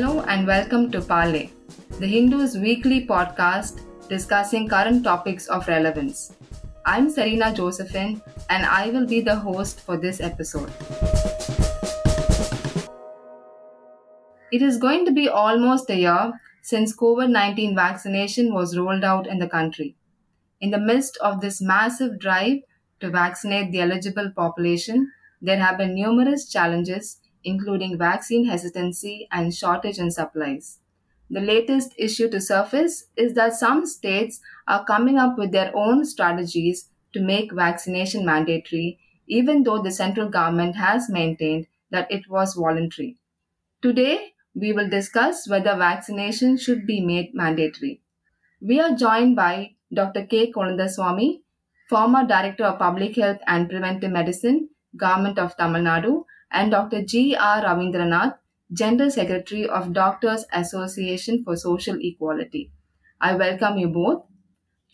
Hello and welcome to Parley, the Hindu's weekly podcast discussing current topics of relevance. I'm Serena Josephine and I will be the host for this episode. It is going to be almost a year since COVID 19 vaccination was rolled out in the country. In the midst of this massive drive to vaccinate the eligible population, there have been numerous challenges, including vaccine hesitancy and shortage in supplies. The latest issue to surface is that some states are coming up with their own strategies to make vaccination mandatory, even though the central government has maintained that it was voluntary. Today, we will discuss whether vaccination should be made mandatory. We are joined by Dr. K. Kolandaswamy, former Director of Public Health and Preventive Medicine, Government of Tamil Nadu, and Dr. G. R. Ravindranath, General Secretary of Doctors Association for Social Equality. I welcome you both.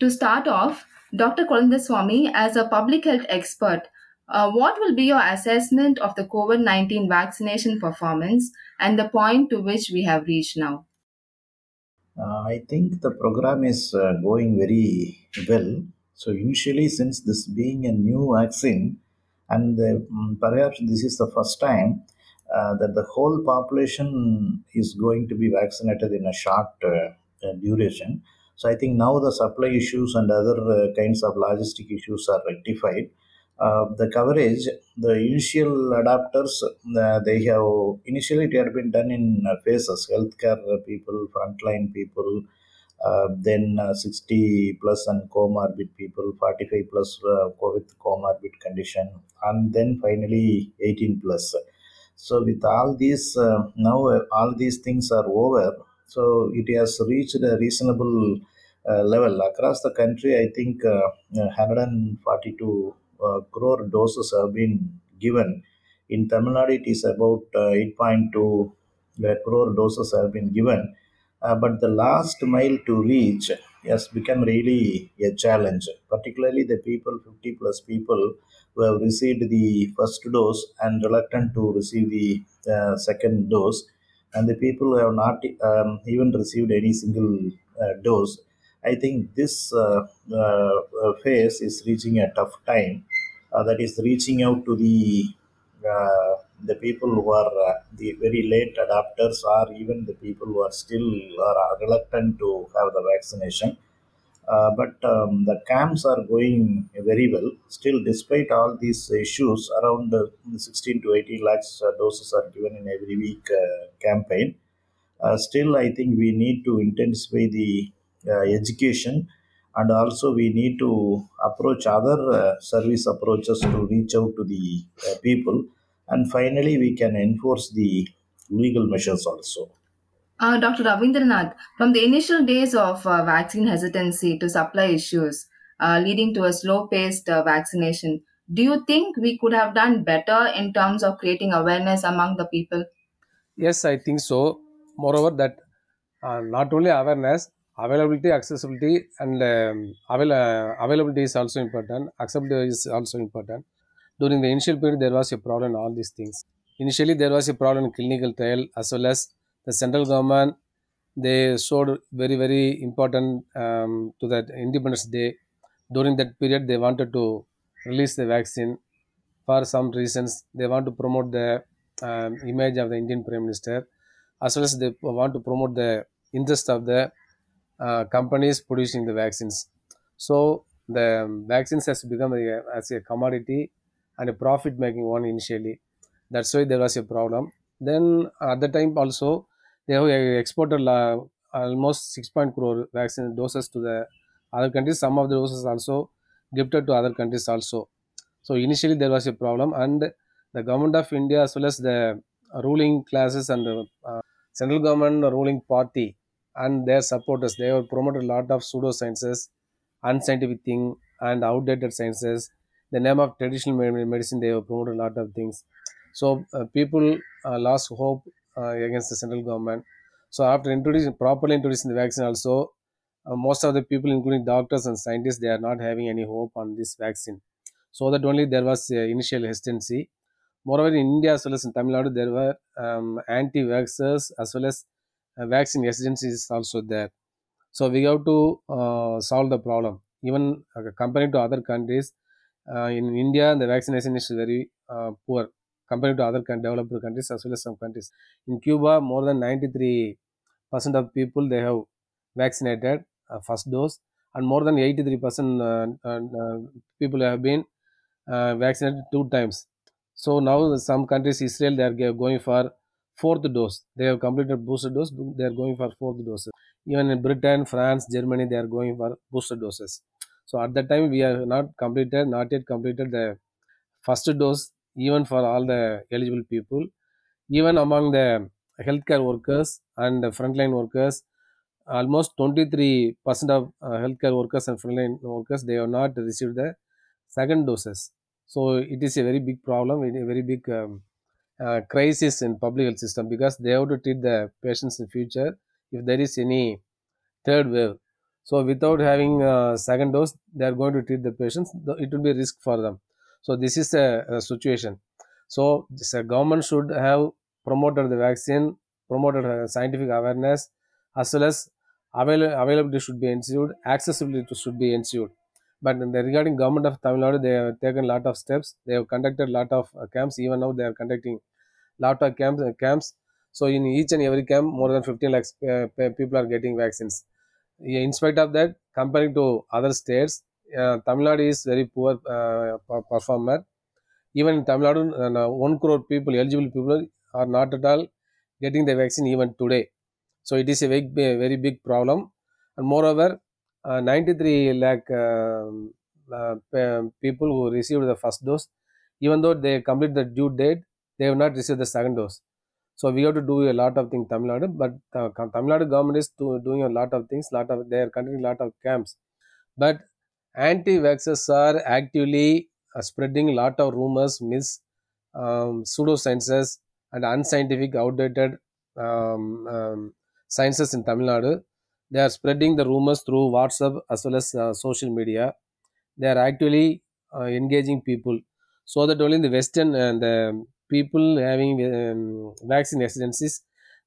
To start off, Dr. Kolandaswamy, as a public health expert, uh, what will be your assessment of the COVID 19 vaccination performance and the point to which we have reached now? Uh, I think the program is uh, going very well. So initially, since this being a new vaccine, and um, perhaps this is the first time uh, that the whole population is going to be vaccinated in a short uh, uh, duration. So I think now the supply issues and other uh, kinds of logistic issues are rectified. Uh, the coverage, the initial adapters, uh, they have initially it had been done in uh, phases: healthcare people, frontline people, uh, then uh, 60 plus and comorbid people, 45 plus uh, with comorbid condition, and then finally 18 plus. So with all these uh, now uh, all these things are over. So it has reached a reasonable uh, level across the country. I think uh, 142 uh, crore doses have been given. In Tamil Nadu, it is about uh, 8.2 crore doses have been given. Uh, but the last mile to reach has become really a challenge, particularly the people, 50 plus people who have received the first dose and reluctant to receive the uh, second dose, and the people who have not um, even received any single uh, dose. I think this uh, uh, phase is reaching a tough time. Uh, that is reaching out to the uh, the people who are uh, the very late adopters or even the people who are still are reluctant to have the vaccination. Uh, but um, the camps are going very well. Still, despite all these issues, around uh, 16 to 18 lakhs uh, doses are given in every week uh, campaign. Uh, still, I think we need to intensify the education and also we need to approach other service approaches to reach out to the people and finally we can enforce the legal measures also Uh, Dr. Ravindranath, from the initial days of uh, vaccine hesitancy to supply issues uh, leading to a slow paced uh, vaccination, do you think we could have done better in terms of creating awareness among the people? Yes, I think so. Moreover, that uh, not only awareness, availability, accessibility, and um, avail- uh, availability is also important. Accessibility is also important. During the initial period, there was a problem all these things. Initially, there was a problem in clinical trial as well as the central government. They showed very very important um, to that Independence Day. During that period, they wanted to release the vaccine for some reasons. They want to promote the um, image of the Indian Prime Minister as well as they want to promote the interest of the uh, companies producing the vaccines. So the vaccines has become a, as a commodity and a profit making one initially. That's why there was a problem. Then at the time also they have exported almost 6 point crore vaccine doses to the other countries. Some of the doses also gifted to other countries also. So initially there was a problem, and the government of India as well as the ruling classes and the uh, central government ruling party and their supporters they have promoted a lot of pseudosciences, unscientific thing, and outdated sciences. The name of traditional medicine they have promoted a lot of things. So uh, people uh, lost hope uh, against the central government. So after introducing properly introducing the vaccine, also uh, most of the people, including doctors and scientists, they are not having any hope on this vaccine. So that only there was initial hesitancy. Moreover, in India as well as in Tamil Nadu, there were um, anti-vaxxers as well as uh, vaccine hesitancy is also there. So we have to uh, solve the problem. Even comparing to other countries, in India, the vaccination is very uh, poor compared to other developed countries as well as some countries. In Cuba, more than 93 percent of people they have vaccinated uh, first dose, and more than 83 percent uh, uh, uh, people have been uh, vaccinated two times. So now some countries, Israel, they are going for fourth dose. They have completed booster dose. They are going for fourth dose. Even in Britain, France, Germany, they are going for booster doses. So at that time, we are not completed, not yet completed the first dose, even for all the eligible people, even among the healthcare workers and the frontline workers. Almost 23% of uh, healthcare workers and frontline workers they have not received the second doses. So it is a very big problem, a very big um, uh, crisis in public health system because they have to treat the patients in future if there is any third wave. So without having a second dose, they are going to treat the patients. It will be a risk for them. So this is a, a situation. So this, uh, government should have promoted the vaccine, promoted uh, scientific awareness, as well as avail- availability should be ensured, accessibility should be ensured. But in the, regarding government of Tamil Nadu, they have taken a lot of steps. They have conducted a lot of uh, camps. Even now, they are conducting lot of camps. Uh, camps. So in each and every camp, more than 15 lakhs uh, people are getting vaccines. In spite of that, comparing to other states, uh, Tamil Nadu is very poor uh, performer. Even in Tamil Nadu, uh, one crore people, eligible people, are not at all getting the vaccine even today. So it is a very, big- very big problem. And moreover, uh, 93 lakh um, uh, people who received the first dose, even though they complete the due date, they have not received the second dose. So we have to do a lot of things Tamil Nadu, but uh, Tamil Nadu government is do, doing a lot of things. Lot of they are conducting a lot of camps, but anti-vaxxers are actively uh, spreading lot of rumors, myths, um, pseudosciences, and unscientific, outdated um, um, sciences in Tamil Nadu. They are spreading the rumors through WhatsApp as well as uh, social media. They are actually uh, engaging people so that only the Western and the people having um, vaccine hesitancies,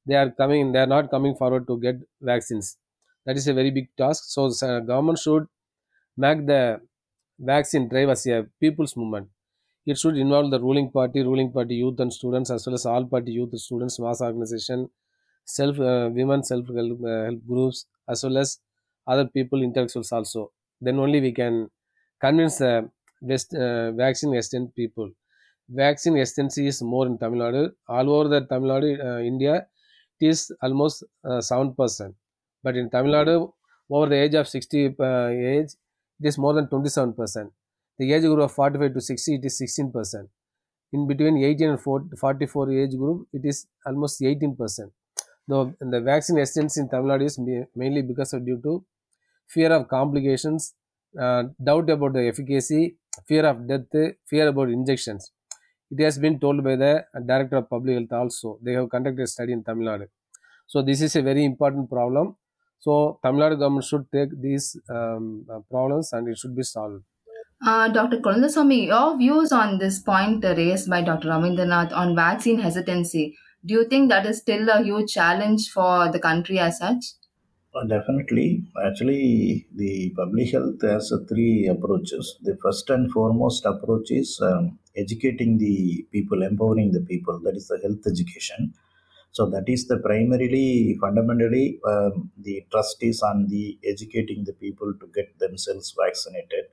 they are coming. They are not coming forward to get vaccines. That is a very big task. So the government should make the vaccine drive as a people's movement. It should involve the ruling party, ruling party youth and students, as well as all party youth students, mass organization, self uh, women self help, uh, help groups, as well as other people, intellectuals also. Then only we can convince the West uh, vaccine hesitant people. Vaccine hesitancy is more in Tamil Nadu. All over the Tamil Nadu, uh, India, it is almost uh, seven percent. But in Tamil Nadu, over the age of 60 uh, age, it is more than 27 percent. The age group of 45 to 60, it is 16 percent. In between 18 and 40 44 age group, it is almost 18 percent. The, the vaccine hesitancy in Tamil Nadu is mainly because of due to fear of complications, uh, doubt about the efficacy, fear of death, fear about injections. It has been told by the director of public health also. They have conducted a study in Tamil Nadu. So this is a very important problem. So Tamil Nadu government should take these um, uh, problems and it should be solved. Uh, Dr. Kolandaswamy, your views on this point raised by Dr. Ravindranath on vaccine hesitancy, do you think that is still a huge challenge for the country as such? Uh, definitely. Actually, the public health has uh, three approaches. The first and foremost approach is um, educating the people, empowering the people. That is the health education. So that is the primarily, fundamentally, um, the trust is on the educating the people to get themselves vaccinated.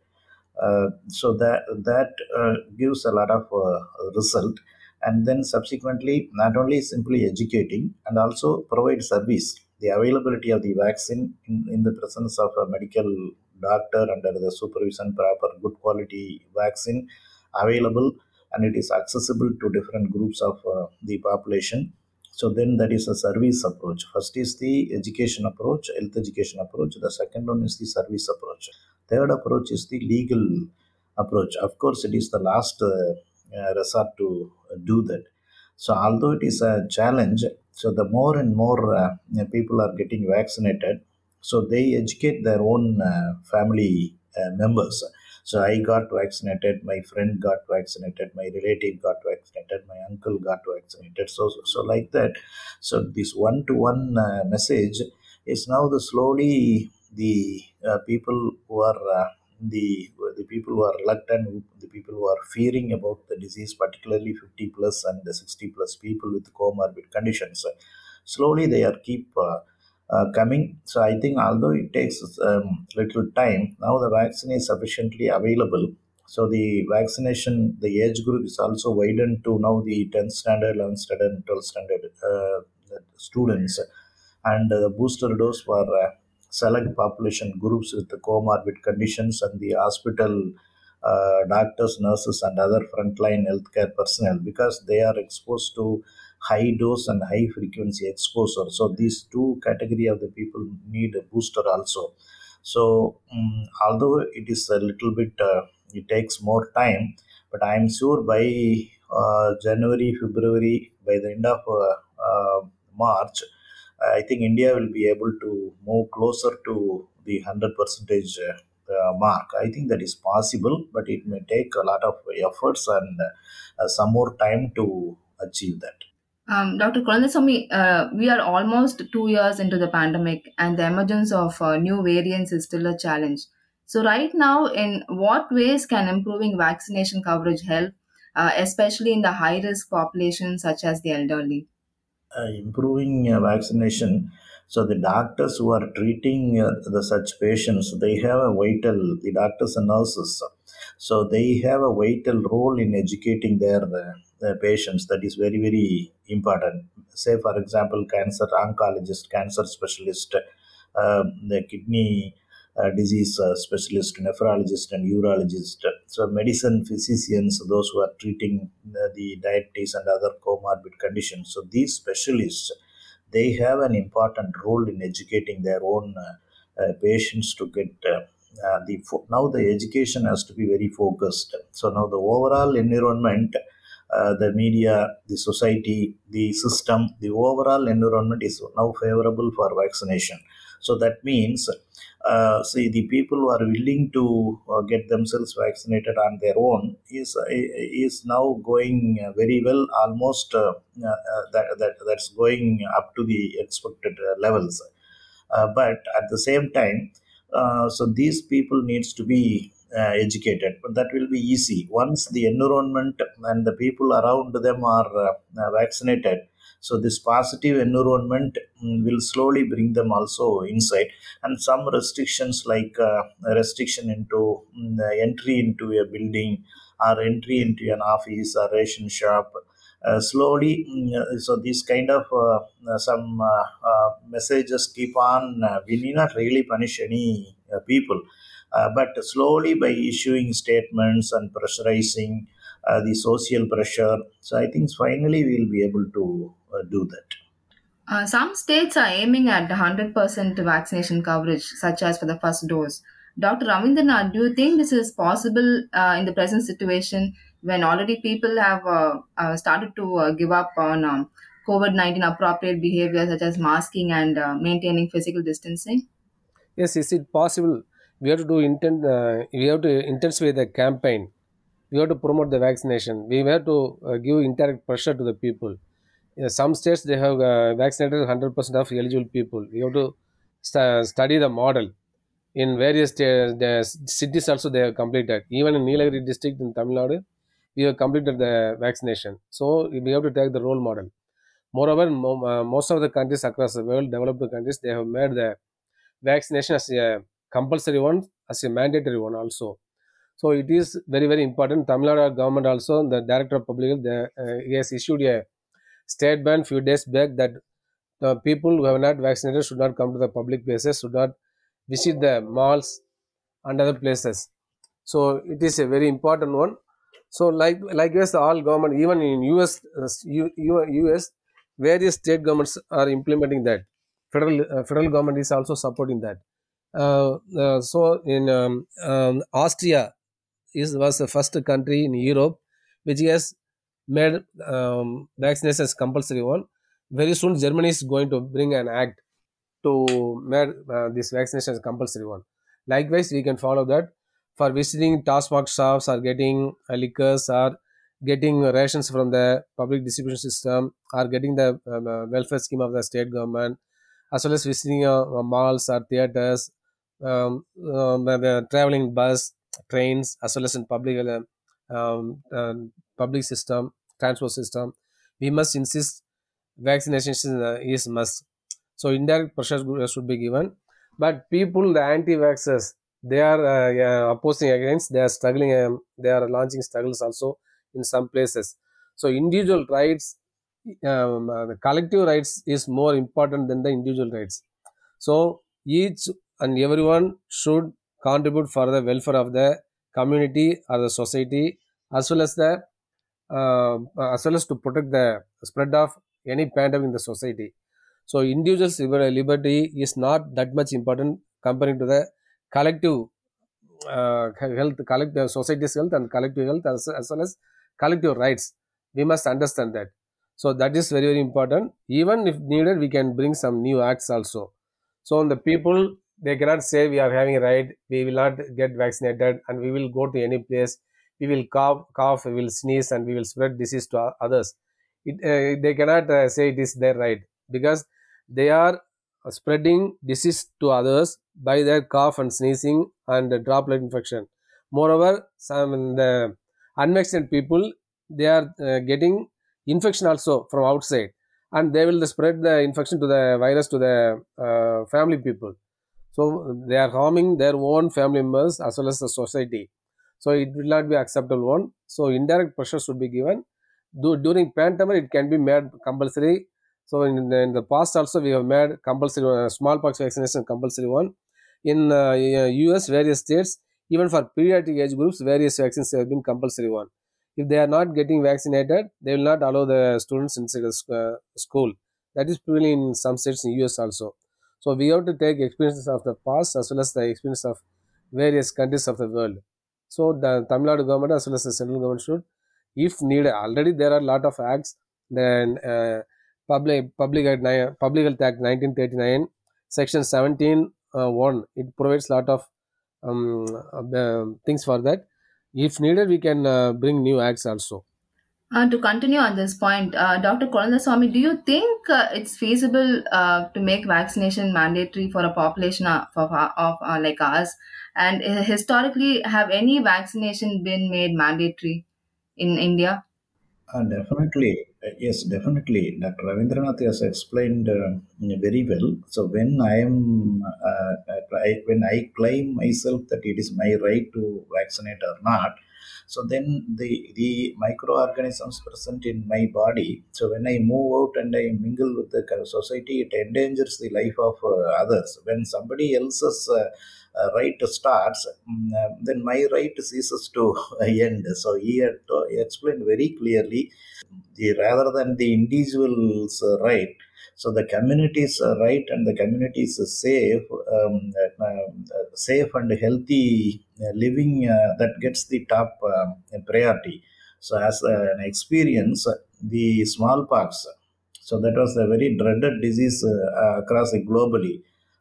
Uh, so that that uh, gives a lot of uh, result and then subsequently not only simply educating and also provide service the availability of the vaccine in, in the presence of a medical doctor under the supervision proper good quality vaccine available and it is accessible to different groups of uh, the population. So then that is a service approach. First is the education approach health education approach. The second one is the service approach. Third approach is the legal approach. Of course it is the last uh, uh, resort to do that. So although it is a challenge so the more and more uh, people are getting vaccinated so they educate their own uh, family uh, members So I got vaccinated, my friend got vaccinated, my relative got vaccinated, my uncle got vaccinated. So, so like that. So this one-to-one message is now the slowly the uh, people who are the the people who are reluctant, the people who are fearing about the disease, particularly 50 plus and the 60 plus people with comorbid conditions, slowly they are keep uh, uh, coming. So I think although it takes um, little time, now the vaccine is sufficiently available. So the vaccination, the age group is also widened to now the 10th standard, 11th standard, 12th standard uh, students, and the booster dose for uh, select population groups with the comorbid conditions and the hospital uh, doctors, nurses, and other frontline healthcare personnel because they are exposed to high dose and high frequency exposure. So these two category of the people need a booster also. So um, although it is a little bit, uh, it takes more time, but I am sure by uh, January, February, by the end of uh, uh, March, I think India will be able to move closer to the 100 percentage uh, mark. I think that is possible, but it may take a lot of efforts and uh, some more time to achieve that. Um, Dr. Kulandaswamy, uh, we are almost two years into the pandemic, and the emergence of uh, new variants is still a challenge. So, right now, in what ways can improving vaccination coverage help, uh, especially in the high risk population such as the elderly? Uh, improving vaccination. So the doctors who are treating uh, the such patients they have a vital the doctors and nurses so they have a vital role in educating their, uh, their patients. That is very very important. Say for example cancer oncologist cancer specialist uh, the kidney disease uh, specialist, nephrologist, and urologist. So, medicine physicians, those who are treating uh, the diabetes and other comorbid conditions. So, these specialists, they have an important role in educating their own uh, uh, patients to get. Uh, the now the education has to be very focused. So now the overall environment uh, the media, the society, the system, the overall environment is now favorable for vaccination. So that means, uh, see, the people who are willing to uh, get themselves vaccinated on their own is uh, is now going very well. Almost uh, uh, that, that that's going up to the expected levels. but at the same time, so these people needs to be uh, educated but that will be easy once the environment and the people around them are uh, vaccinated so this positive environment mm, will slowly bring them also inside. And some restrictions like uh, restriction into um, entry into a building or entry into an office or ration shop uh, slowly mm, so these kind of uh, some uh, messages keep on we need not really punish any people. Uh, but slowly by issuing statements and pressurizing uh, the social pressure, so I think finally we'll be able to uh, do that. Uh, some states are aiming at 100% vaccination coverage, such as for the first dose. Dr. Ravindranath, do you think this is possible uh, in the present situation when already people have uh, started to give up on um, COVID 19 appropriate behavior, such as masking and maintaining physical distancing? Yes, is it possible? we have to do intent uh, we have to intensify the campaign we have to promote the vaccination. We have to uh, give indirect pressure to the people. In some states they have uh, vaccinated 100% of eligible people. We have to st- study the model. In various the cities also they have completed. Even in Nilagiri district in Tamil Nadu we have completed the vaccination. So we have to take the role model. Moreover mo- uh, most of the countries across the world developed countries they have made the vaccination as a compulsory one as a mandatory one also. So it is very very important. Tamil Nadu government also the director of public health uh, he has issued a statement few days back that the people who have not vaccinated should not come to the public places, should not visit the malls and other places. So it is a very important one. So like like yes, all government even in US uh, US various state governments are implementing that. Federal uh, federal government is also supporting that. Uh, uh, so in um, um, Austria is was the first country in Europe which has made um, vaccination as compulsory one. Very soon, Germany is going to bring an act to make uh, this vaccination as compulsory one. Likewise, we can follow that. for visiting TASMAC shops or getting uh, liquors or getting rations from the public distribution system or getting the um, uh, welfare scheme of the state government as well as visiting uh, malls or theaters um, um, traveling bus trains as well as in public uh, um, um, public system transport system we must insist vaccination is, uh, must. So indirect pressure should should be given. But people the anti-vaxxers they are uh, opposing against they are struggling um, they are launching struggles also in some places. So individual rights um, uh, the collective rights is more important than the individual rights. So each and everyone should contribute for the welfare of the community or the society as well as the uh, as well as to protect the spread of any pandemic in the society. So individual's liberty is not that much important comparing to the collective uh, health, collective society's health and collective health as, as well as collective rights. We must understand that. So that is very very important. Even if needed, we can bring some new acts also. So on the people they cannot say we are having a right, we will not get vaccinated, and we will go to any place, we will cough, cough, we will sneeze, and we will spread disease to others. It, uh, they cannot uh, say it is their right because they are spreading disease to others by their cough and sneezing and droplet infection. Moreover, some the unvaccinated people they are uh, getting infection also from outside and they will spread the infection to the virus to the uh, family people so they are harming their own family members as well as the society. So it will not be acceptable one. So indirect pressure should be given. Du- during pandemic it can be made compulsory. So in the, in the past also we have made compulsory uh, smallpox vaccination compulsory one. In uh, us various states even for pediatric age groups various vaccines have been compulsory one. If they are not getting vaccinated they will not allow the students inside the uh, school. That is really in some states in us also so we have to take experiences of the past as well as the experience of various countries of the world. So the tamil nadu government as well as the central government should if needed already there are a lot of acts then uh, public public act public health act 1939 section 17 uh, 1 it provides a lot of um, uh, things for that. If needed we can uh, bring new acts also Uh, to continue on this point, uh, Dr. Kolandaswamy, do you think uh, it's feasible uh, to make vaccination mandatory for a population of, of, of uh, like us? And uh, historically, have any vaccination been made mandatory in India? Uh, definitely, yes, definitely. Dr. Ravindranath has explained uh, very well. So when I am, uh, uh, I, when I claim myself that it is my right to vaccinate or not, so then the the microorganisms present in my body. So when I move out and I mingle with the society, it endangers the life of uh, others. When somebody else's uh, uh, right starts, mm, uh, then my right ceases to end. So he had to explained very clearly the rather than the individual's uh, right so the community's uh, right and the community's uh, safe um, uh, uh, safe and healthy uh, living uh, that gets the top um, priority so as uh, an experience uh, the smallpox so that was a very dreaded disease uh, uh, across globally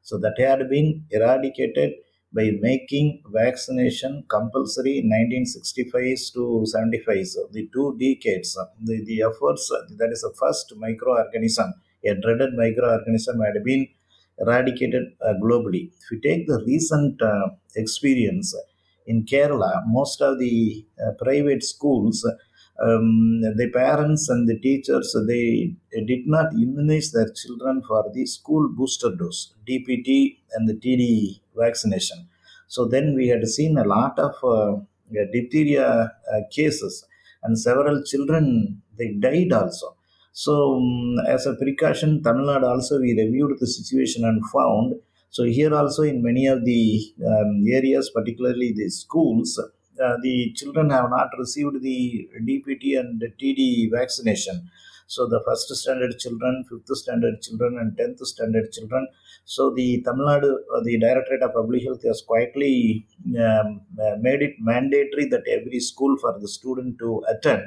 so that had been eradicated by making vaccination compulsory in 1965 to 75 so the two decades uh, the, the efforts uh, that is the first microorganism a dreaded microorganism had been eradicated uh, globally. If you take the recent uh, experience uh, in kerala most of the uh, private schools um, the parents and the teachers they did not immunize their children for the school booster dose dpt and the td vaccination. So then we had seen a lot of uh, diphtheria uh, cases and several children they died also. So um, as a precaution tamil nadu also we reviewed the situation and found. So here also in many of the um, areas particularly the schools the children have not received the dpt and td vaccination so the first standard children fifth standard children and 10th standard children so the Tamil Nadu, uh, the Directorate of Public Health has quietly um, uh, made it mandatory that every school for the student to attend.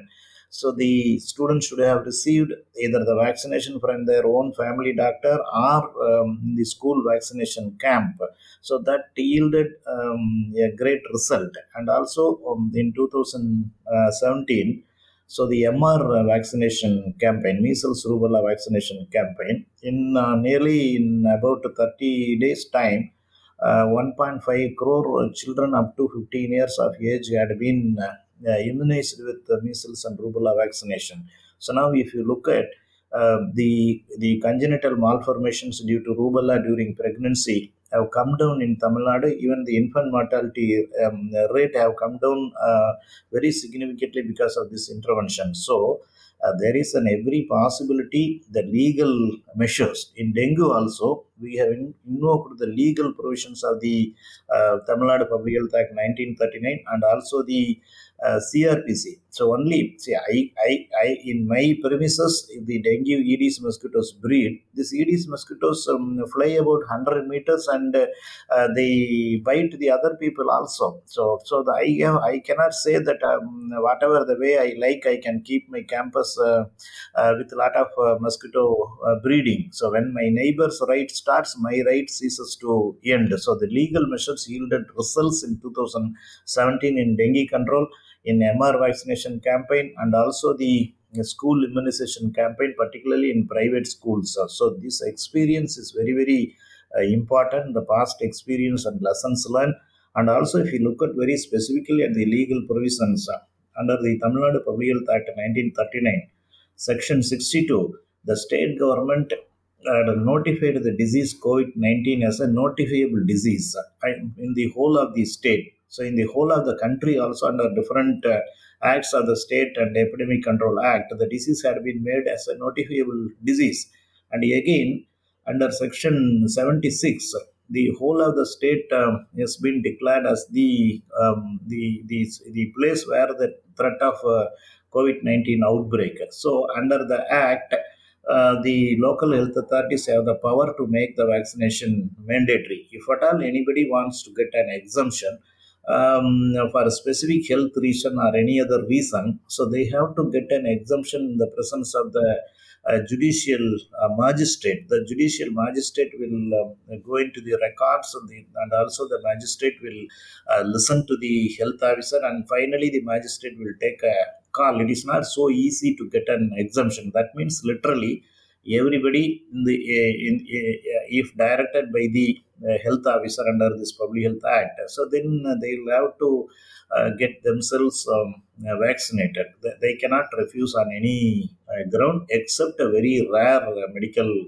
So the students should have received either the vaccination from their own family doctor or um, the school vaccination camp. So that yielded um, a great result. And also um, in 2017, so the MR vaccination campaign, measles rubella vaccination campaign, in uh, nearly in about 30 days time, uh, 1.5 crore children up to 15 years of age had been uh, uh, immunized with the measles and rubella vaccination. So now, if you look at uh, the the congenital malformations due to rubella during pregnancy have come down in Tamil Nadu. Even the infant mortality um, rate have come down uh, very significantly because of this intervention. So uh, there is an every possibility the legal measures in dengue also we have invoked the legal provisions of the uh, Tamil Nadu Public Health Act 1939 and also the CRPC. So only see, I, I, I in my premises, the dengue Aedes mosquitoes breed, these Aedes mosquitoes um, fly about 100 meters and uh, they bite the other people also. So so the, I I cannot say that um, whatever the way I like, I can keep my campus uh, uh, with a lot of uh, mosquito uh, breeding. So when my neighbor's right starts, my right ceases to end. So the legal measures yielded results in 2017 in dengue control in MR vaccination campaign and also the school immunization campaign, particularly in private schools. So this experience is very, very uh, important, the past experience and lessons learned. And also, if you look at very specifically at the legal provisions uh, under the Tamil Nadu Public Health Act 1939, Section 62, the state government had notified the disease COVID 19 as a notifiable disease in the whole of the state. So, in the whole of the country, also under different uh, acts of the State and Epidemic Control Act, the disease had been made as a notifiable disease. And again, under Section 76, the whole of the state um, has been declared as the, um, the, the, the place where the threat of uh, COVID 19 outbreak. So, under the Act, uh, the local health authorities have the power to make the vaccination mandatory. If at all anybody wants to get an exemption, um, for a specific health reason or any other reason, so they have to get an exemption in the presence of the uh, judicial uh, magistrate. The judicial magistrate will uh, go into the records and, the, and also the magistrate will uh, listen to the health officer and finally the magistrate will take a call. It is not so easy to get an exemption. That means literally everybody in the uh, in, uh, if directed by the health officer under this public health act. So then uh, they'll have to uh, get themselves um, uh, vaccinated. They, cannot refuse on any uh, ground except a very rare uh, medical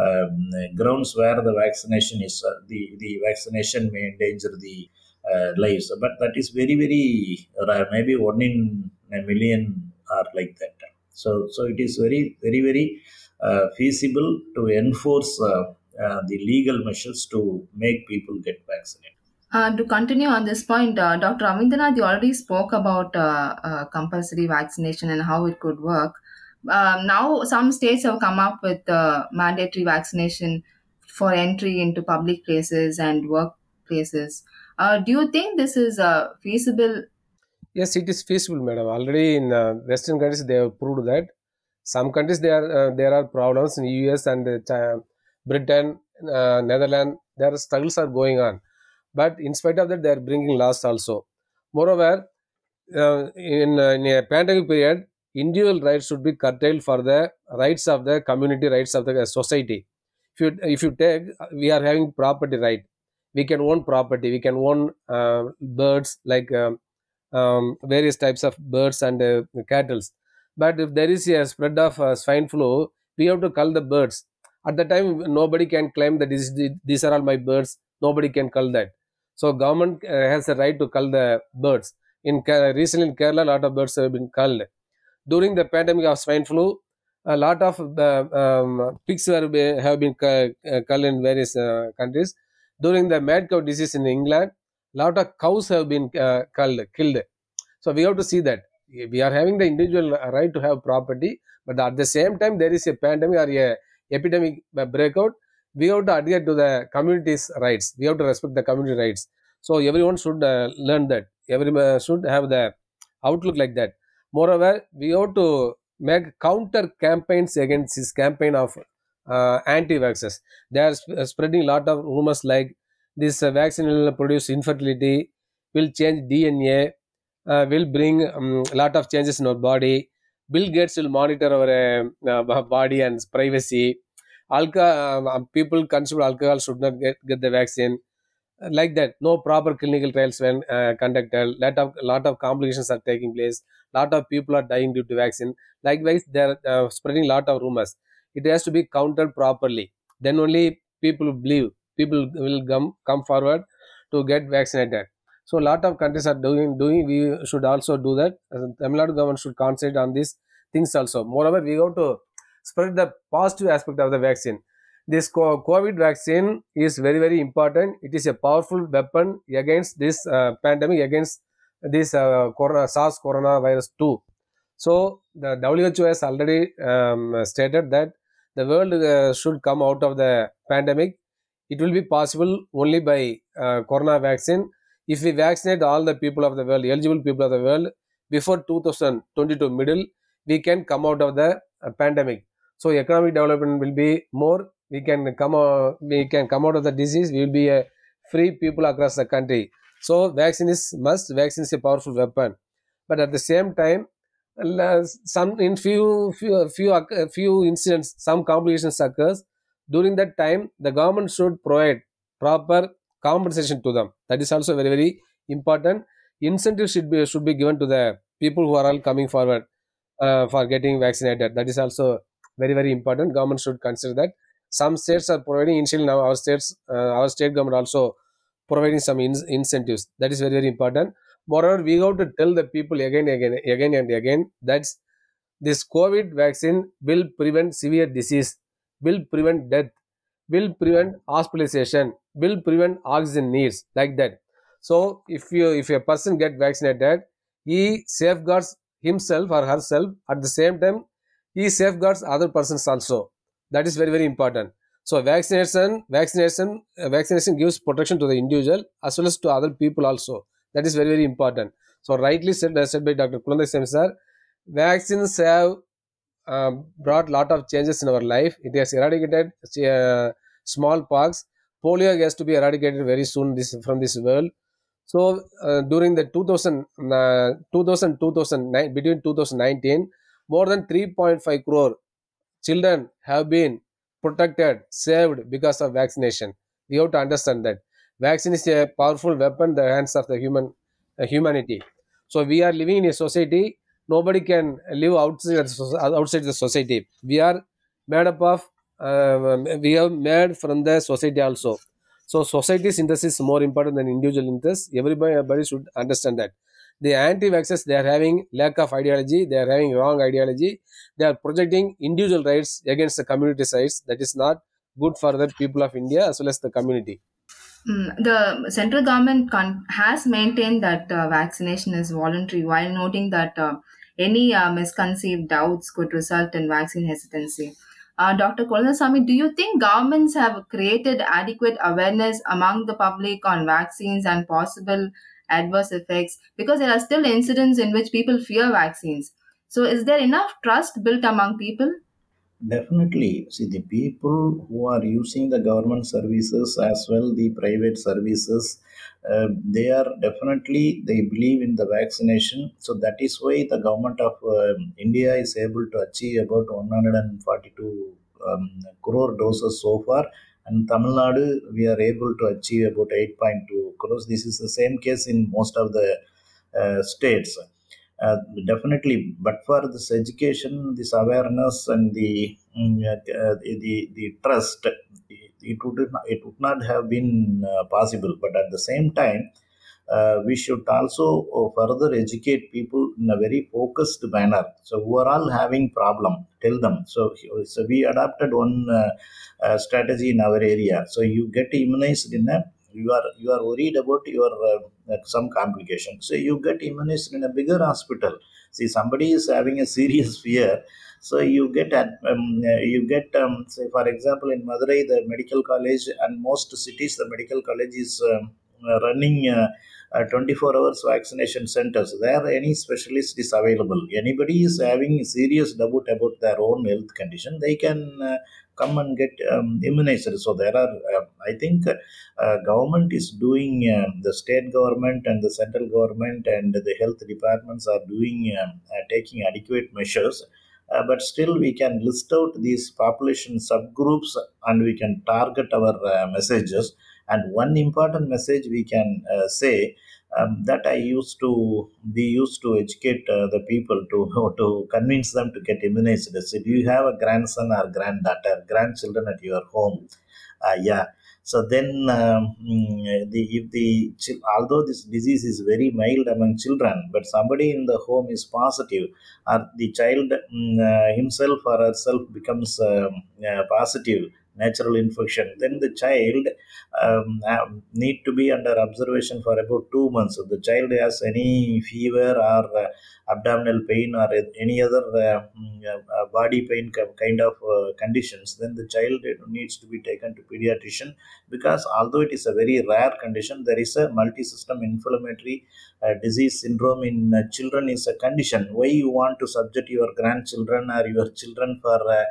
um, grounds where the vaccination is the the vaccination may endanger the lives. But that is very very rare. Maybe one in a million are like that. So so it is very very very uh, feasible to enforce uh, the legal measures to make people get vaccinated Uh, to continue on this point, uh, Dr. Ravindranath, you already spoke about uh, uh, compulsory vaccination and how it could work. Um, now, some states have come up with uh, mandatory vaccination for entry into public places and workplaces. Uh, do you think this is uh, feasible? Yes, it is feasible, madam. Already in uh, Western countries, they have proved that. Some countries, there are uh, there are problems in US and uh, Chi- Britain, uh, Netherlands. their struggles are going on, but in spite of that, they are bringing loss also. Moreover, uh, in, uh, in a pandemic period, individual rights should be curtailed for the rights of the community, rights of the uh, society. If you if you take, uh, we are having property right. We can own property. We can own uh, birds like um, um, various types of birds and uh, cattle. But if there is a spread of uh, swine flu, we have to cull the birds. At the time, nobody can claim that this, these are all my birds. Nobody can cull that. So government uh, has a right to cull the birds. In recently in Kerala, a lot of birds have been culled. During the pandemic of swine flu, a lot of uh, um, pigs were, have been uh, culled in various uh, countries. During the mad cow disease in England, a lot of cows have been uh, culled, killed. So we have to see that we are having the individual right to have property, but at the same time there is a pandemic or a epidemic breakout. We have to adhere to the community's rights. We have to respect the community rights. So everyone should uh, learn that. Everyone should have the outlook like that. Moreover, we have to make counter campaigns against this campaign of uh, anti-vaxxers. They are sp- uh, spreading a lot of rumors like this uh, vaccine will produce infertility, will change DNA, uh, will bring a lot of changes in our body. Bill Gates will monitor our uh, uh, body and privacy. Alcohol, um, people consume alcohol should not get, get the vaccine. Like that no proper clinical trials when uh, conducted. Lot of lot of complications are taking place. Lot of people are dying due to vaccine. Likewise they're uh, spreading lot of rumors. It has to be countered properly. Then only people believe. People will come come forward to get vaccinated so a lot of countries are doing doing we should also do that. Tamil nadu government should concentrate on these things also. Moreover we have to spread the positive aspect of the vaccine. This covid vaccine is very very important. It is a powerful weapon against this uh, pandemic against this uh, corona sars coronavirus 2 so the who has already um, stated that the world uh, should come out of the pandemic. It will be possible only by uh, corona vaccine if we vaccinate all the people of the world eligible people of the world before 2022 middle we can come out of the uh, pandemic. So economic development will be more. We can come out, we can come out of the disease. We will be a free people across the country. So vaccine is must. Vaccine is a powerful weapon. But at the same time uh, some in few few uh, few uh, few incidents some complications occurs. During that time the government should provide proper compensation to them. That is also very very important. Incentive should be should be given to the people who are all coming forward uh, for getting vaccinated. That is also very very important. Government should consider that. Some states are providing initially now our states uh, our state government also providing some in- incentives. That is very very important. Moreover we have to tell the people again again again and again that this covid vaccine will prevent severe disease will prevent death will prevent hospitalization will prevent oxygen needs like that. So if you if a person get vaccinated he safeguards himself or herself. At the same time he safeguards other persons also. That is very very important. So vaccination vaccination uh, vaccination gives protection to the individual as well as to other people also. That is very very important. So rightly said, uh, said by dr kulanda sir vaccines have um, brought lot of changes in our life. It has eradicated uh, smallpox polio has to be eradicated very soon this from this world. So uh, during the 2000 uh, 2000 2009 between 2019 more than 3.5 crore children have been protected saved because of vaccination. We have to understand that. Vaccine is a powerful weapon in the hands of the human uh, humanity. So we are living in a society nobody can live outside outside the society. We are made up of we have made from the society also. So society interest is more important than individual interest everybody everybody should understand that. The anti-vaxxers they are having lack of ideology they are having wrong ideology. They are projecting individual rights against the community rights. That is not good for the people of india as well as the community. Mm, the central government con- has maintained that uh, vaccination is voluntary while noting that uh, any uh, misconceived doubts could result in vaccine hesitancy. Uh, Dr. Kolasamy, do you think governments have created adequate awareness among the public on vaccines and possible adverse effects? Because there are still incidents in which people fear vaccines. So, is there enough trust built among people? Definitely. See, the people who are using the government services as well the private services, uh, they are definitely they believe in the vaccination. So that is why the government of uh, India is able to achieve about 142 um, crore doses so far. And Tamil Nadu, we are able to achieve about 8.2 crores. This is the same case in most of the uh, states. Uh, definitely, but for this education, this awareness, and the mm, uh, the the trust, it would it would not have been uh, possible. But at the same time, uh, we should also uh, further educate people in a very focused manner. So who are all having problem, tell them. So so we adopted one strategy in our area. So you get immunized in a you are you are worried about your uh, some complication so you get immunized in a bigger hospital see somebody is having a serious fear so you get um, you get um, say for example in madurai the medical college and most cities the medical college is um, uh, running uh, uh, 24 hours vaccination centers. There, any specialist is available. Anybody is having serious doubt about their own health condition, they can uh, come and get um, immunized. So there are, uh, I think, uh, government is doing uh, the state government and the central government and the health departments are doing um, uh, taking adequate measures. Uh, but still, we can list out these population subgroups and we can target our uh, messages. And one important message we can say um, that I used to be used to educate uh, the people to to convince them to get immunized. So, do you have a grandson or granddaughter, grandchildren at your home? Uh, yeah. So then, um, mm, the if the although this disease is very mild among children, but somebody in the home is positive, or the child mm, uh, himself or herself becomes um, uh, positive natural infection, then the child um, uh, need to be under observation for about two months. If the child has any fever or uh, abdominal pain or any other uh, mm, uh, body pain kind of uh, conditions, then the child needs to be taken to pediatrician because although it is a very rare condition, there is a multi-system inflammatory uh, disease syndrome in uh, children is a condition. Why you want to subject your grandchildren or your children for uh,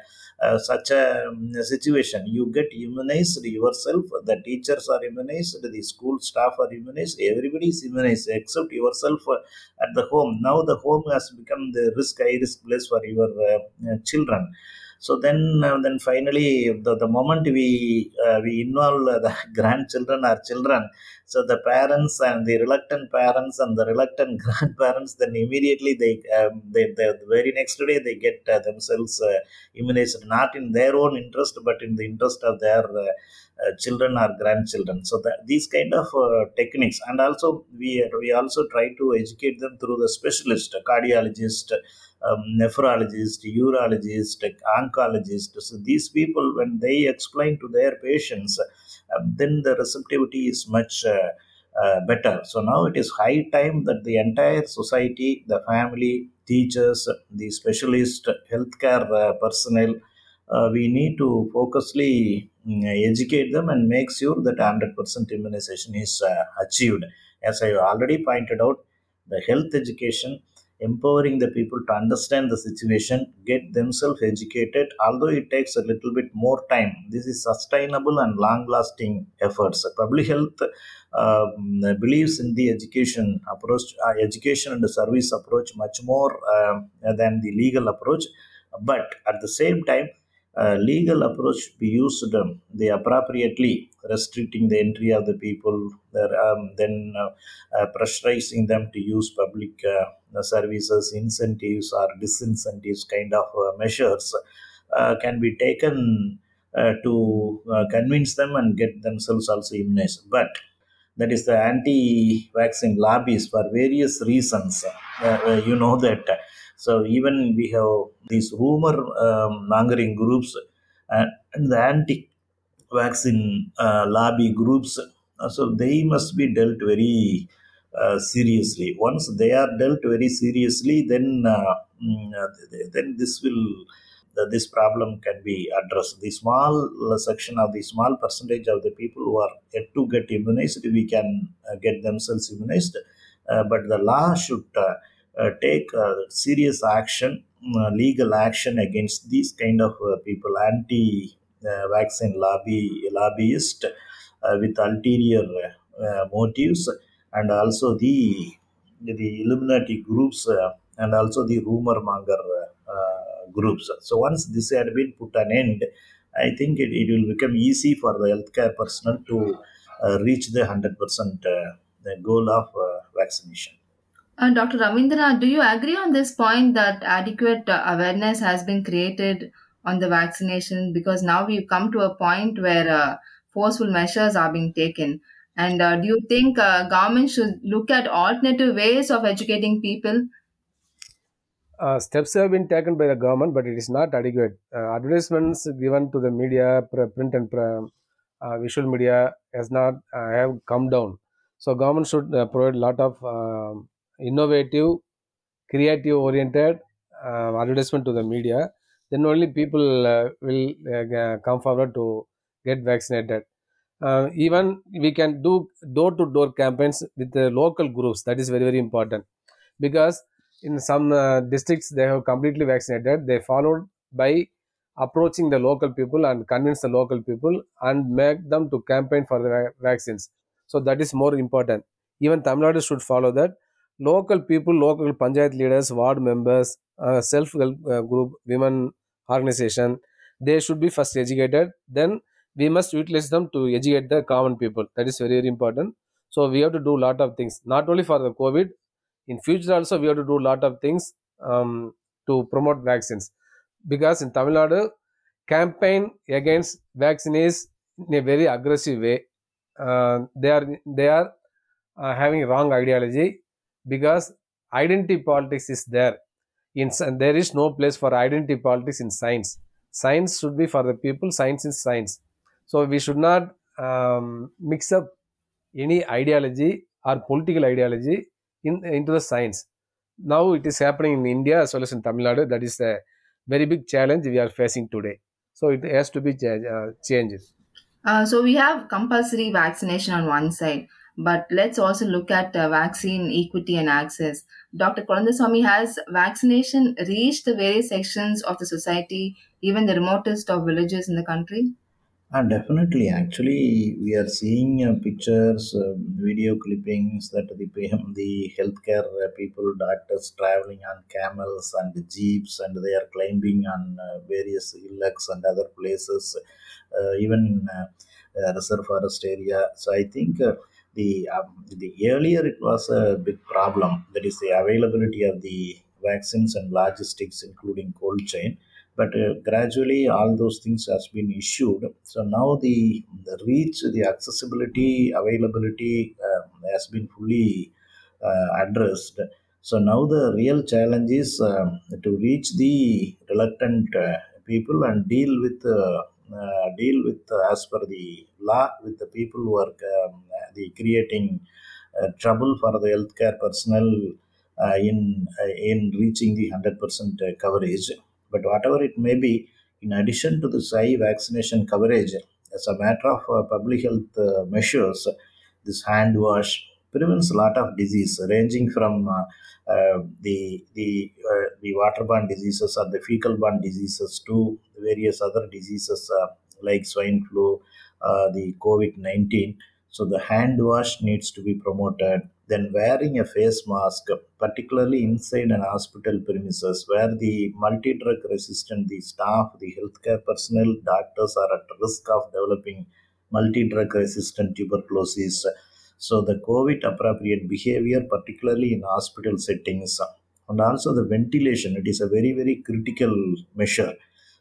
uh, such a um, situation? You get immunized yourself. The teachers are immunized. The school staff are immunized. Everybody is immunized except yourself uh, at the home. Now the home has become the risk high risk place for your uh, uh, children. So then, uh, then finally, the, the moment we uh, we involve the grandchildren or children, so the parents and the reluctant parents and the reluctant grandparents, then immediately they um, they, they the very next day they get uh, themselves immunized, not in their own interest, but in the interest of their uh, children or grandchildren. So that these kind of uh, techniques, and also we we also try to educate them through the specialist, cardiologist, um, nephrologist, urologist, oncologist. So these people, when they explain to their patients, um, then the receptivity is much uh, uh, better. So now it is high time that the entire society, the family, teachers, the specialist, healthcare uh, personnel, uh, we need to focusly mm, educate them and make sure that 100% immunization is uh, achieved. As I already pointed out, the health education empowering the people to understand the situation, get themselves educated, although it takes a little bit more time. This is sustainable and long lasting efforts. Public health um, believes in the education approach, uh, education and service approach much more um than the legal approach. But at the same time, uh, legal approach be used um, the appropriately restricting the entry of the people um, then uh, uh, pressurizing them to use public uh, services incentives or disincentives kind of measures can be taken to convince them and get themselves also immunized. But that is the anti-vaccine lobbies for various reasons uh, you know that. So even we have these rumor um, mongering groups and, the anti-vaccine uh, lobby groups. Uh, so they must be dealt very uh, seriously. Once they are dealt very seriously, then mm, then this will this problem can be addressed. The small section of the small percentage of the people who are yet to get immunized, we can get themselves immunized. Uh, but the law should uh, uh, take serious action, legal action against these kind of people, anti-vaccine lobby lobbyist uh, with ulterior uh, motives, and also the the Illuminati groups uh, and also the rumor monger uh, uh, groups. So once this had been put an end, I think it, it will become easy for the healthcare personnel to uh, reach the 100% uh, the goal of uh, vaccination. Uh, Dr. Ravindra, do you agree on this point that adequate uh, awareness has been created on the vaccination? Because now we've come to a point where uh, forceful measures are being taken. And uh, do you think uh, government should look at alternative ways of educating people? Uh, steps have been taken by the government, but it is not adequate. Uh, advertisements given to the media, print and uh, visual media has not uh, have come down. So government should provide a lot of um innovative, creative oriented uh, advertisement to the media. Then only people uh, will uh, come forward to get vaccinated. uh, even we can do door to door campaigns with the local groups. That is very very important. Because in some uh, districts they have completely vaccinated. They followed by approaching the local people and convince the local people and make them to campaign for the va- vaccines. So that is more important. Even tamil nadu should follow that. Local people local panchayat leaders ward members uh, self help uh, group women organization they should be first educated then we must utilize them to educate the common people. That is very very important. So we have to do a lot of things not only for the covid in future also we have to do a lot of things um, to promote vaccines. Because in tamil nadu campaign against vaccine is in a very aggressive way. Uh, they are they are uh, having wrong ideology because identity politics is there in there is no place for identity politics in science. Science should be for the people science is science. So we should not um, mix up any ideology or political ideology in into the science. Now it is happening in india as well as in tamil nadu. That is a very big challenge we are facing today. So it has to be cha- uh, changed. Uh, so we have compulsory vaccination on one side, but let's also look at uh, vaccine equity and access. Dr. Kolandaswamy, has vaccination reached the various sections of the society, even the remotest of villages in the country? And definitely, actually, we are seeing uh, pictures, um, video clippings that the the healthcare uh, people, doctors traveling on camels and jeeps, and they are climbing on uh, various hillocks and other places, uh, even in uh, uh, reserve forest area. So I think. The um, the earlier it was a big problem that is the availability of the vaccines and logistics including cold chain. But uh, gradually all those things has been issued. So now the, the reach the accessibility availability uh, has been fully uh, addressed. So now the real challenge is um, to reach the reluctant uh, people and deal with uh, deal with uh, as per the law with the people who are um, the creating uh, trouble for the healthcare personnel uh, in uh, in reaching the 100% coverage. But whatever it may be, in addition to the high vaccination coverage, as a matter of uh, public health uh, measures, this hand wash prevents a lot of disease ranging from uh, uh, the the uh, the waterborne diseases or the fecal-borne diseases to various other diseases like swine flu, the COVID nineteen. So the hand wash needs to be promoted. Then wearing a face mask, particularly inside an hospital premises where the multi-drug resistant, the staff, the healthcare personnel, doctors are at risk of developing multi-drug resistant tuberculosis. So the COVID appropriate behavior, particularly in hospital settings, and also the ventilation, it is a very, very critical measure.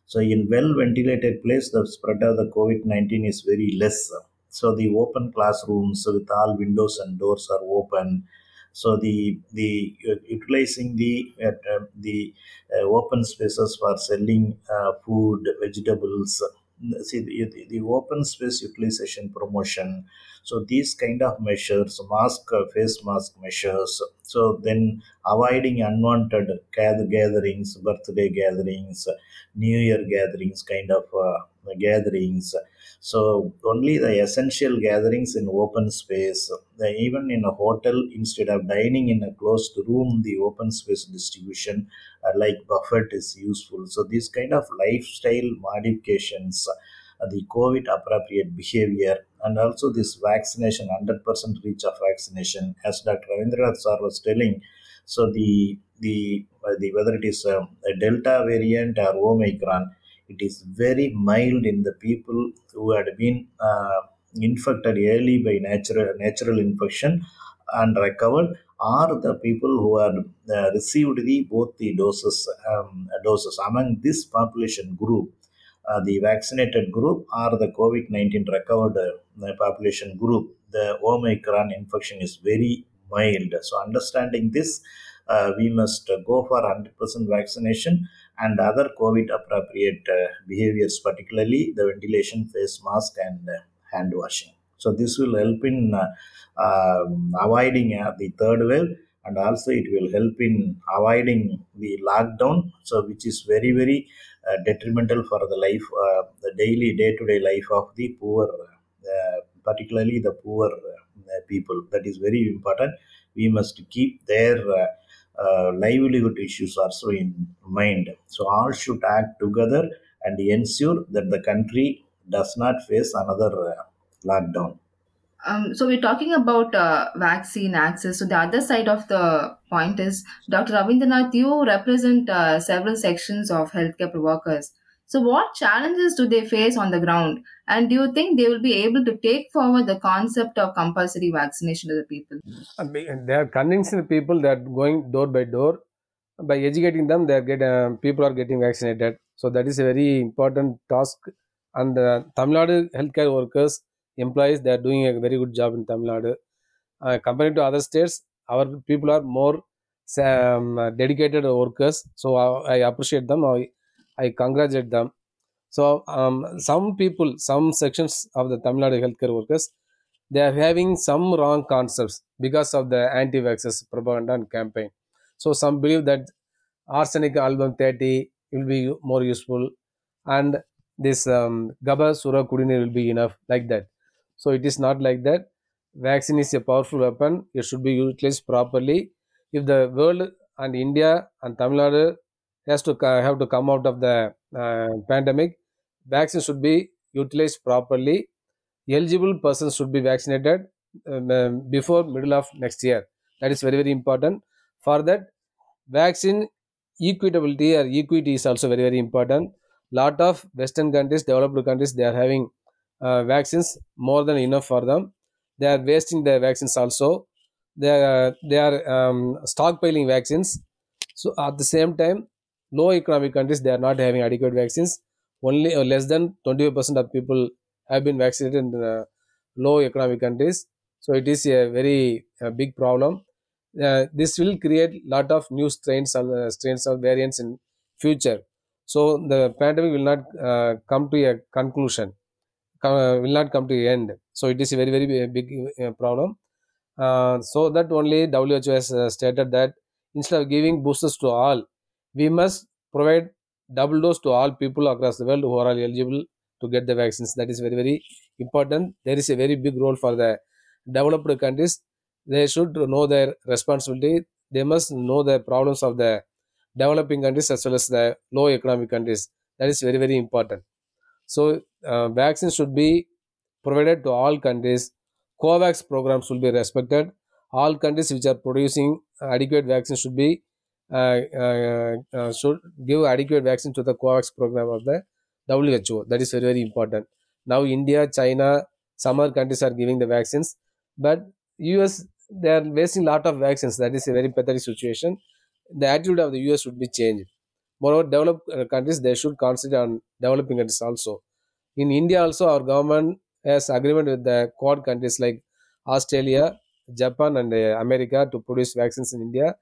So in well ventilated place, the spread of the COVID-19 is very less. So the open classrooms with all windows and doors are open. So the the uh, utilizing the uh, uh, the uh, open spaces for selling uh, food, vegetables. See the, the open space utilization promotion. So these kind of measures, mask, face mask measures. So then avoiding unwanted gather- gatherings, birthday gatherings, New Year gatherings, kind of uh, gatherings. So only the essential gatherings in open space. The- even in a hotel, instead of dining in a closed room, the open space distribution uh, like buffet is useful. So these kind of lifestyle modifications, uh, the COVID appropriate behavior, and also this vaccination, 100% reach of vaccination, as Dr. Ravindranath sir was telling. So the the, uh, the whether it is uh, a Delta variant or Omicron, it is very mild in the people who had been uh, infected early by natural natural infection and recovered are the people who had uh, received the both the doses um, doses among this population group uh, the vaccinated group or the covid-19 recovered uh, population group. The omicron infection is very mild. So understanding this uh, we must uh, go for 100% vaccination and other covid appropriate uh, behaviors particularly the ventilation face mask and uh, hand washing. So this will help in uh, um, avoiding uh, the third wave and also it will help in avoiding the lockdown. So which is very very uh, detrimental for the life uh, the daily day to day life of the poor uh, particularly the poor uh, people. That is very important. We must keep their uh, uh, livelihood issues also in mind. So all should act together and ensure that the country does not face another uh, lockdown. Um, so we're talking about uh, vaccine access. So the other side of the point is, Dr. Ravindranath, you represent uh, several sections of healthcare workers. So what challenges do they face on the ground? And do you think they will be able to take forward the concept of compulsory vaccination to the people? I mean, they are convincing the people that going door by door by educating them they are get uh, people are getting vaccinated so that is a very important task and uh, tamil nadu healthcare workers employees they are doing a very good job in tamil nadu. Uh, compared to other states our people are more um, dedicated workers. So I, appreciate them. I, I congratulate them. So um, some people some sections of the tamil nadu healthcare workers they are having some wrong concepts because of the anti-vaxxers propaganda and campaign. So some believe that arsenic album 30 will be more useful and this um, Kabasura Kudineer will be enough like that so it is not like that. Vaccine is a powerful weapon. It should be utilized properly. If the world and india and tamil nadu has to have to come out of the uh, pandemic vaccine should be utilized properly. Eligible persons should be vaccinated um, um, before middle of next year. That is very very important. For that vaccine equitability or equity is also very very important. Lot of western countries developed countries they are having uh, vaccines more than enough for them. They are wasting their vaccines also. They are they are um, stockpiling vaccines. So at the same time low economic countries they are not having adequate vaccines. Only uh, less than 25% of people have been vaccinated in uh, low economic countries. So it is a very uh, big problem. Uh, this will create lot of new strains uh, strains of variants in future. So the pandemic will not uh, come to a conclusion. uh, will not come to end. So it is a very very big uh, problem. Uh, so that only who has uh, stated that instead of giving boosters to all we must provide double dose to all people across the world who are eligible to get the vaccines. That is very very important. There is a very big role for the developed countries. They should know their responsibility. They must know the problems of the developing countries as well as the low economic countries. That is very very important. So uh, vaccines should be provided to all countries. Covax programs should be respected. All countries which are producing adequate vaccines should be uh, uh, uh, should give adequate vaccine to the covax program of the who that is very very important. Now india china some other countries are giving the vaccines but us they are wasting lot of vaccines. That is a very pathetic situation. The attitude of the us should be changed. Moreover developed countries they should consider on developing countries also in india also our government has agreement with the quad countries like australia japan and uh, america to produce vaccines in india.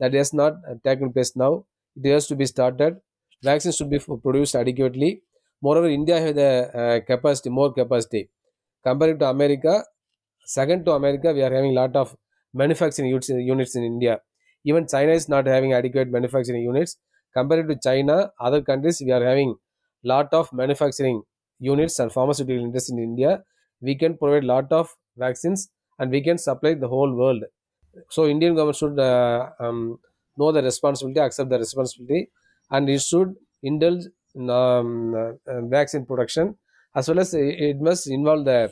That has not uh, taken place now. It has to be started. Vaccines should be produced adequately. Moreover india has the uh, capacity more capacity. Compared to america second to america we are having a lot of manufacturing units units in india. Even china is not having adequate manufacturing units. Compared to china other countries we are having lot of manufacturing units and pharmaceutical industry in india we can provide lot of vaccines and we can supply the whole world so indian government should uh, um, know the responsibility accept the responsibility and it should indulge in um, uh, vaccine production as well as it must involve the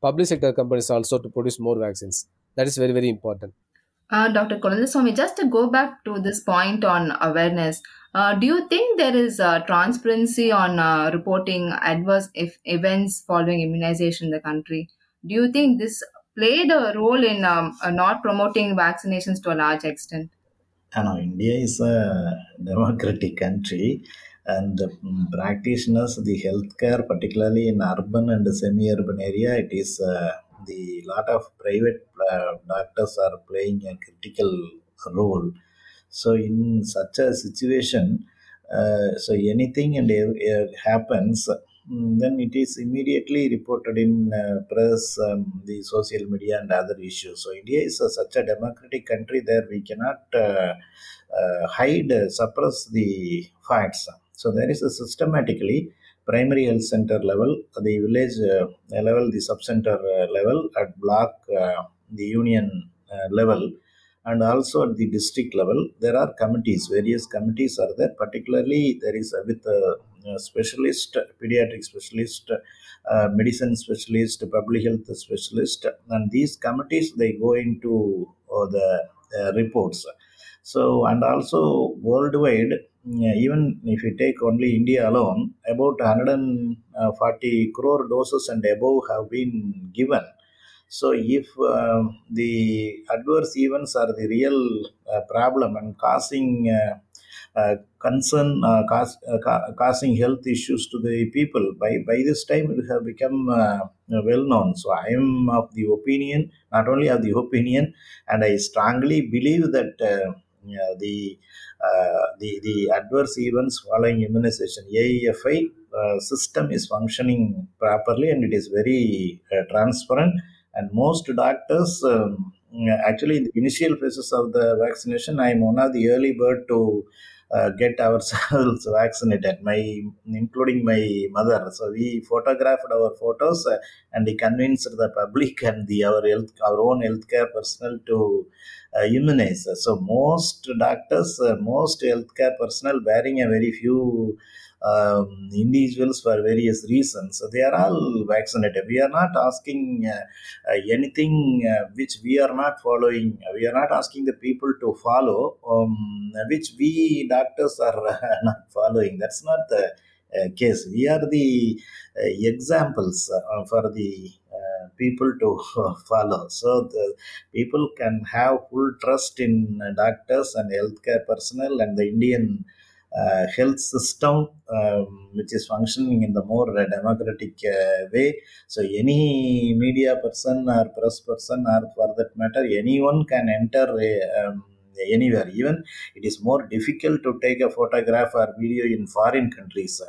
public sector companies also to produce more vaccines that is very very important Uh, Dr. Swami, just to go back to this point on awareness, uh, do you think there is uh, transparency on uh, reporting adverse if events following immunization in the country? Do you think this played a role in um, uh, not promoting vaccinations to a large extent? I know India is a democratic country, and the practitioners, the healthcare, particularly in urban and semi-urban area, it is uh, the lot of private uh, doctors are playing a critical role. So in such a situation, uh, so anything and ev- happens, mm, then it is immediately reported in uh, press, um, the social media, and other issues. So India is a, such a democratic country there we cannot uh, uh, hide, uh, suppress the facts. So there is a systematically primary health center level, the village uh, level, the sub-center uh, level, at block, the union level, and also at the district level, there are committees. Various committees are there. Particularly, there is uh, with a specialist, pediatric specialist, uh, medicine specialist, public health specialist, and these committees they go into uh, the uh, reports. So, and also worldwide, even if you take only India alone, about 140 crore doses and above have been given. So, if uh, the adverse events are the real uh, problem and causing uh, uh, concern, uh, cause, uh, ca- causing health issues to the people, by, by this time it have become well known. So, I am of the opinion, not only of the opinion, and I strongly believe that uh, the uh, the, the adverse events following immunization AEFI uh, system is functioning properly and it is very transparent and most doctors um, actually in the initial phases of the vaccination i am one of the early bird to uh, get ourselves vaccinated my including my mother. So we photographed our photos uh, and we convinced the public and the our health our own healthcare personnel to uh, immunize. So most doctors uh, most healthcare personnel bearing a very few um, individuals for various reasons. So they are all vaccinated. We are not asking uh, uh, anything uh, which we are not following. We are not asking the people to follow um, which we doctors are not following. That's not the uh, case. We are the uh, examples for the people to follow. So the people can have full trust in doctors and healthcare personnel and the indian health system um, which is functioning in the more uh, democratic uh, way. So any media person or press person or for that matter anyone can enter uh, um, anywhere. Even it is more difficult to take a photograph or video in foreign countries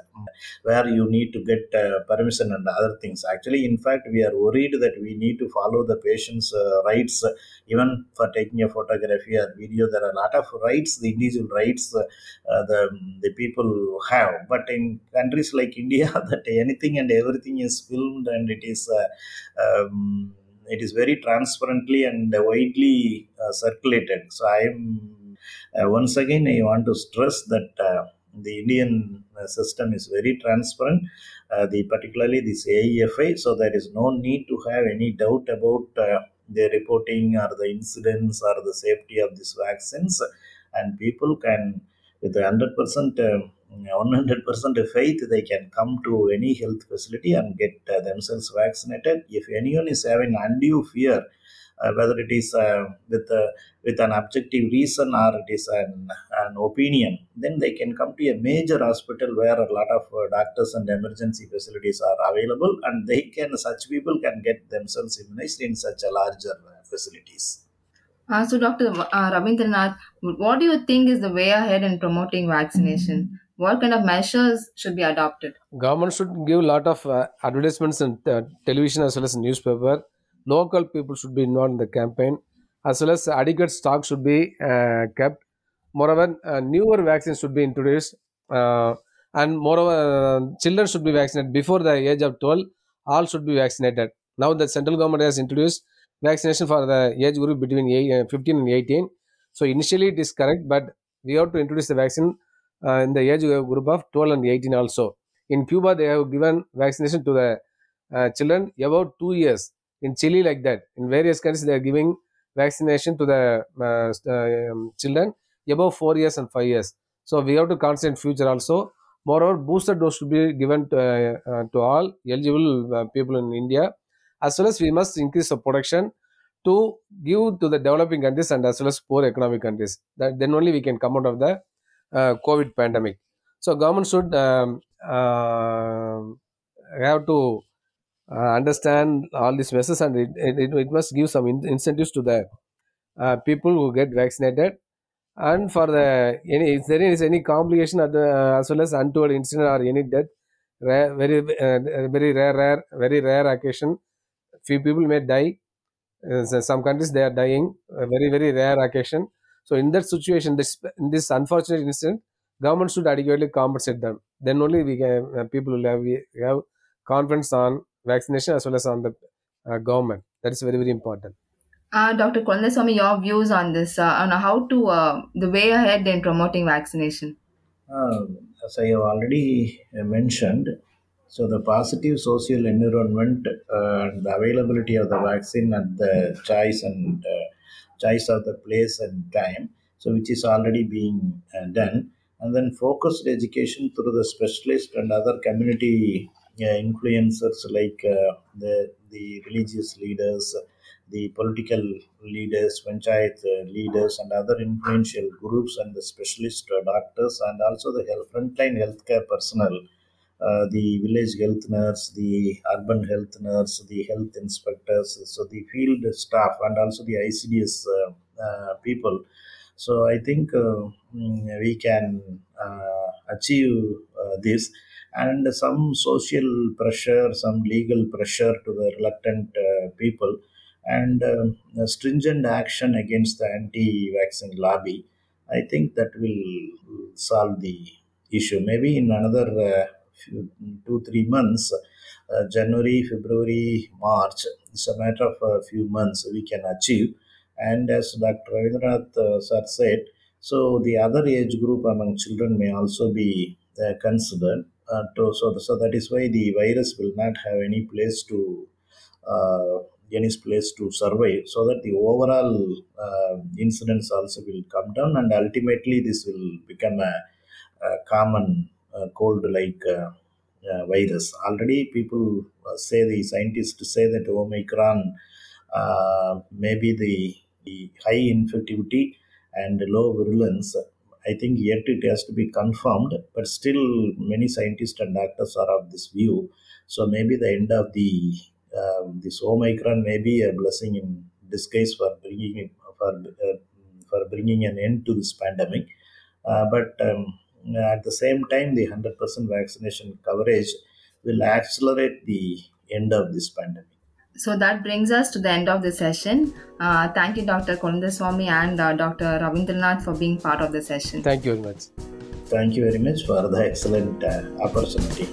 where you need to get uh, permission and other things. Actually in fact we are worried that we need to follow the patient's uh, rights even for taking a photography or video. There are a lot of rights the individual rights uh, the, the people have. But in countries like india that anything and everything is filmed and it is um, it is very transparently and widely uh, circulated. So i am uh, once again i want to stress that uh, the indian uh, system is very transparent uh, the particularly this aefi so there is no need to have any doubt about uh, the reporting or the incidents or the safety of these vaccines. And people can with a 100% um, 100% faith they can come to any health facility and get uh, themselves vaccinated if anyone is having undue fear uh, whether it is uh, with uh, with an objective reason or it is an, an opinion then they can come to a major hospital where a lot of uh, doctors and emergency facilities are available and they can such people can get themselves immunized in such a larger uh, facilities Uh, so, Dr. V- Uh, Ravindranath, what do you think is the way ahead in promoting vaccination? What kind of measures should be adopted? Government should give a lot of uh, advertisements in uh, television as well as newspaper. Local people should be involved in the campaign, as well as adequate stock should be uh, kept. Moreover, uh, newer vaccines should be introduced, uh, and moreover, uh, children should be vaccinated before the age of 12. All should be vaccinated. Now, the central government has introduced vaccination for the age group between uh, 15 and 18. So, initially it is correct, but we have to introduce the vaccine uh, in the age group of 12 and 18 also. In Cuba, they have given vaccination to the uh, children about two years. In Chile, like that. In various countries, they are giving vaccination to the uh, uh, um, children above four years and five years. So we have to concentrate future also. Moreover, booster dose should be given to, uh, uh, to all eligible uh, people in India. As well as we must increase the production to give to the developing countries and as well as poor economic countries. That then only we can come out of the COVID pandemic. So government should um, uh, have to uh, understand all these measures and it, it, it must give some in- incentives to the uh, people who get vaccinated. And for the any if there is any complication at the, uh, as well as untoward incident or any death rare, very uh, very rare rare very rare occasion few people may die. Uh, some countries they are dying. A very very rare occasion so in that situation this in this unfortunate incident government should adequately compensate them then only we can uh, people will have, we have confidence on vaccination as well as on the uh, government. That is very very important. Uh, Dr. Kolandaswamy, your views on this, uh, on how to, uh, the way ahead in promoting vaccination. Uh, as I have already uh, mentioned, so the positive social environment uh, and the availability of the vaccine at the choice and uh, choice of the place and time, so which is already being uh, done, and then focused education through the specialist and other community uh, influencers like uh, the the religious leaders, the political leaders, panchayat leaders, and other influential groups, and the specialist doctors, and also the health, frontline healthcare personnel uh, the village health nurse, the urban health nurse, the health inspectors, so the field staff, and also the ICDS uh, uh, people. So I think uh, mm, we can achieve this, and some social pressure, some legal pressure to the reluctant people, and um, stringent action against the anti-vaccine lobby. I think that will solve the issue. Maybe in another two three months, uh, January, February, March. It's a matter of a few months we can achieve. And as Dr. Ravindranath uh, sir said, so the other age group among children may also be uh, considered. Uh, to, so, so that is why the virus will not have any place to uh, any place to survive so that the overall uh, incidence also will come down and ultimately this will become a, a common cold like uh, uh, virus. Already people uh, say the scientists say that omicron uh, maybe the, the high infectivity and low virulence. I think yet it has to be confirmed but still many scientists and doctors are of this view. So maybe the end of the um, this Omicron may be a blessing in disguise for bringing for uh, for bringing an end to this pandemic. Uh, but um, at the same time, the hundred percent vaccination coverage will accelerate the end of this pandemic. So that brings us to the end of the session. Uh, thank you, Dr. Kolandaswamy and uh, Dr. Ravindranath, for being part of the session. Thank you very much. Thank you very much for the excellent uh, opportunity.